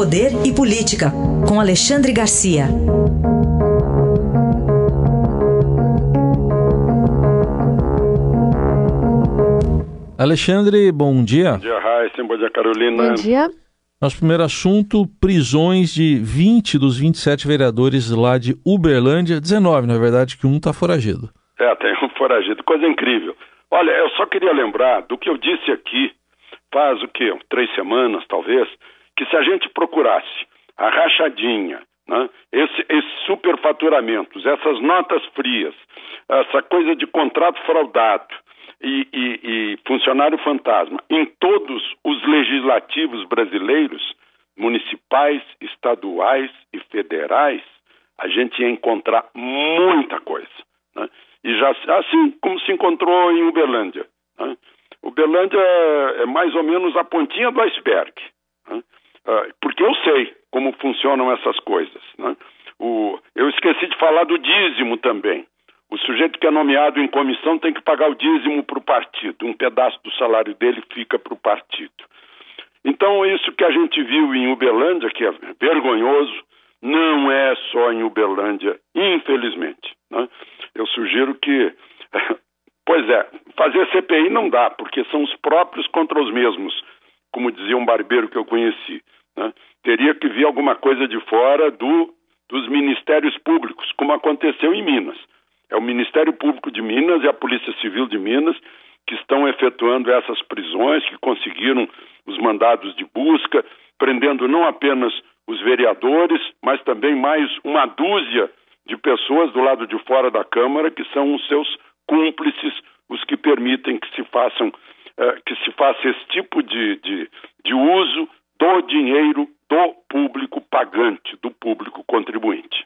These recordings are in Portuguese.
Poder e Política, com Alexandre Garcia. Alexandre, bom dia. Bom dia, Raíssa. Bom dia, Carolina. Bom dia. Nosso primeiro assunto, prisões de 20 dos 27 vereadores lá de Uberlândia, 19, na verdade, que um está foragido. É, tem um foragido, coisa incrível. Olha, eu só queria lembrar do que eu disse aqui faz o quê? Três semanas, talvez, que se a gente procurasse a rachadinha, né, esse, esses superfaturamentos, essas notas frias, essa coisa de contrato fraudado e, e, e funcionário fantasma em todos os legislativos brasileiros, municipais, estaduais e federais, a gente ia encontrar muita coisa. Né? E já assim como se encontrou em Uberlândia. Né? Uberlândia é, é mais ou menos a pontinha do iceberg. Né? Ah, porque eu sei como funcionam essas coisas. Né? O, eu esqueci de falar do dízimo também. O sujeito que é nomeado em comissão tem que pagar o dízimo para o partido. Um pedaço do salário dele fica para o partido. Então, isso que a gente viu em Uberlândia, que é vergonhoso, não é só em Uberlândia, infelizmente. Né? Eu sugiro que, pois é, fazer CPI não dá, porque são os próprios contra os mesmos, como dizia um barbeiro que eu conheci. Teria que vir alguma coisa de fora do, dos ministérios públicos, como aconteceu em Minas. É o Ministério Público de Minas e a Polícia Civil de Minas que estão efetuando essas prisões, que conseguiram os mandados de busca, prendendo não apenas os vereadores, mas também mais uma dúzia de pessoas do lado de fora da Câmara que são os seus cúmplices, os que permitem que se façam eh, que se faça esse tipo de, de, de uso do dinheiro do público pagante, do público contribuinte.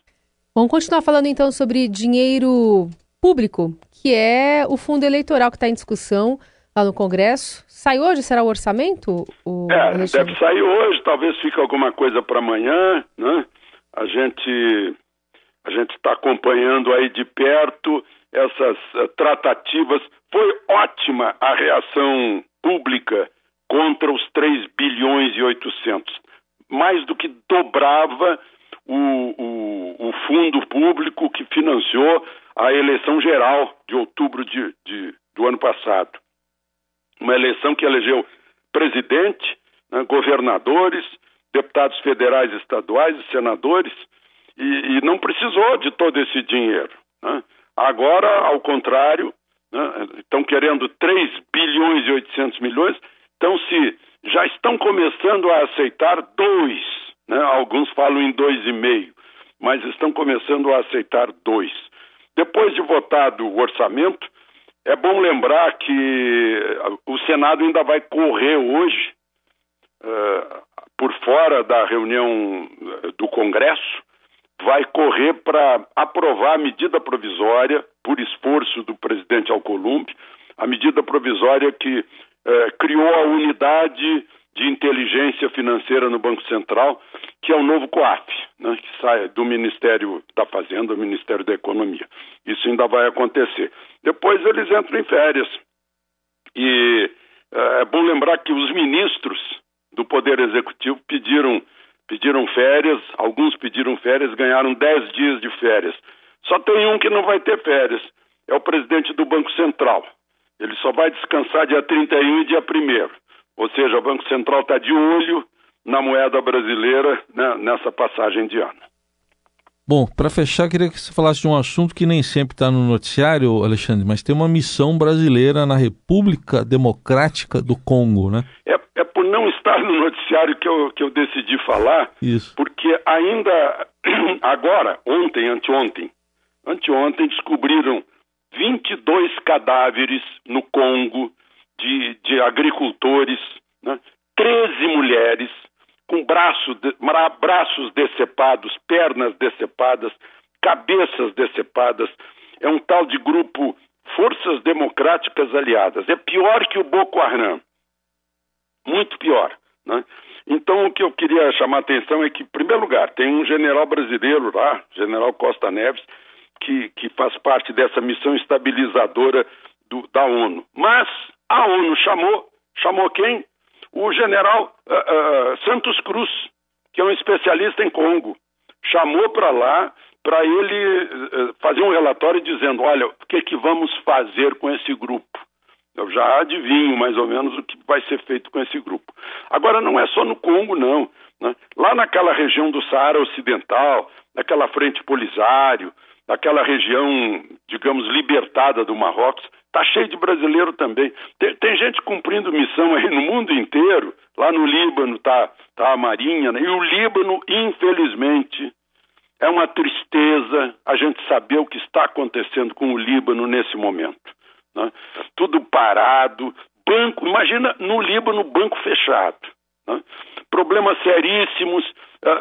Vamos continuar falando então sobre dinheiro público, que é o fundo eleitoral que está em discussão lá no Congresso. Sai hoje? Será o orçamento? O é, Alexandre? deve sair hoje, talvez fique alguma coisa para amanhã, né? A gente a gente está acompanhando aí de perto essas uh, tratativas. Foi ótima a reação pública contra os 3 bilhões e 800. Mais do que dobrava o, o, o fundo público que financiou a eleição geral de outubro de, de, do ano passado. Uma eleição que elegeu presidente, né, governadores, deputados federais, estaduais e senadores, e, e, não precisou de todo esse dinheiro. Né? Agora, ao contrário, né, estão querendo 3 bilhões e 800 milhões, então se já estão começando a aceitar dois né? Alguns falam em dois e meio, mas estão começando a aceitar dois. Depois de votado o orçamento, é bom lembrar que o Senado ainda vai correr hoje, uh, por fora da reunião eh, do Congresso, vai correr para aprovar a medida provisória, por esforço do presidente Alcolumbre, a medida provisória que uh, criou a unidade de inteligência financeira no Banco Central, que é o novo COAF, né, que sai do Ministério da Fazenda, do Ministério da Economia. Isso ainda vai acontecer. Depois eles entram em férias. E é, é bom lembrar que os ministros do Poder Executivo pediram, pediram férias, alguns pediram férias, ganharam 10 dias de férias. Só tem um que não vai ter férias, é o presidente do Banco Central. Ele só vai descansar dia 31 e dia 1 ou seja, o Banco Central está de olho na moeda brasileira né, nessa passagem de ano. Bom, para fechar, queria que você falasse de um assunto que nem sempre está no noticiário, Alexandre, mas tem uma missão brasileira na República Democrática do Congo, né? É, é por não estar no noticiário que eu, que eu decidi falar, Isso. porque ainda agora, ontem, anteontem, anteontem descobriram 22 cadáveres no Congo de, de agricultores, né? 13 mulheres com braço de, braços decepados, pernas decepadas, cabeças decepadas. É um tal de grupo Forças Democráticas Aliadas. É pior que o Boko Haram. Muito pior. Né? Então, o que eu queria chamar a atenção é que, em primeiro lugar, tem um general brasileiro lá, general Costa Neves, que, que faz parte dessa missão estabilizadora do, da ONU. Mas a ONU chamou, chamou quem? O general uh, uh, Santos Cruz, que é um especialista em Congo. Chamou para lá para ele eh, fazer um relatório dizendo: olha, o que, que vamos fazer com esse grupo? Eu já adivinho mais ou menos o que vai ser feito com esse grupo. Agora, não é só no Congo, não. Né? Lá naquela região do Saara Ocidental, naquela frente Polisário, naquela região, digamos, libertada do Marrocos, está cheio de brasileiro também. Tem, tem, gente cumprindo missão aí no mundo inteiro. Lá no Líbano está tá a Marinha, né? e o Líbano, infelizmente, é uma tristeza a gente saber o que está acontecendo com o Líbano nesse momento. Né? Tudo parado, banco, imagina no Líbano, banco fechado. Né? Problemas seríssimos,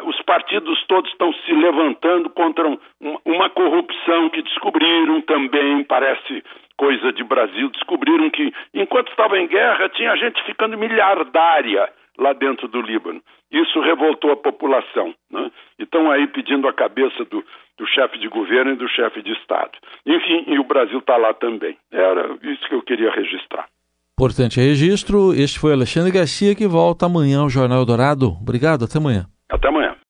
os partidos todos estão se levantando contra um, uma corrupção que descobriram também, parece coisa de Brasil, descobriram que enquanto estava em guerra tinha gente ficando miliardária lá dentro do Líbano. Isso revoltou a população. Né? Estão aí pedindo a cabeça do, do chefe de governo e do chefe de Estado. Enfim, e o Brasil está lá também. Era isso que eu queria registrar. Importante registro. Este foi Alexandre Garcia que volta amanhã ao Jornal Dourado. Obrigado, até amanhã. Até amanhã.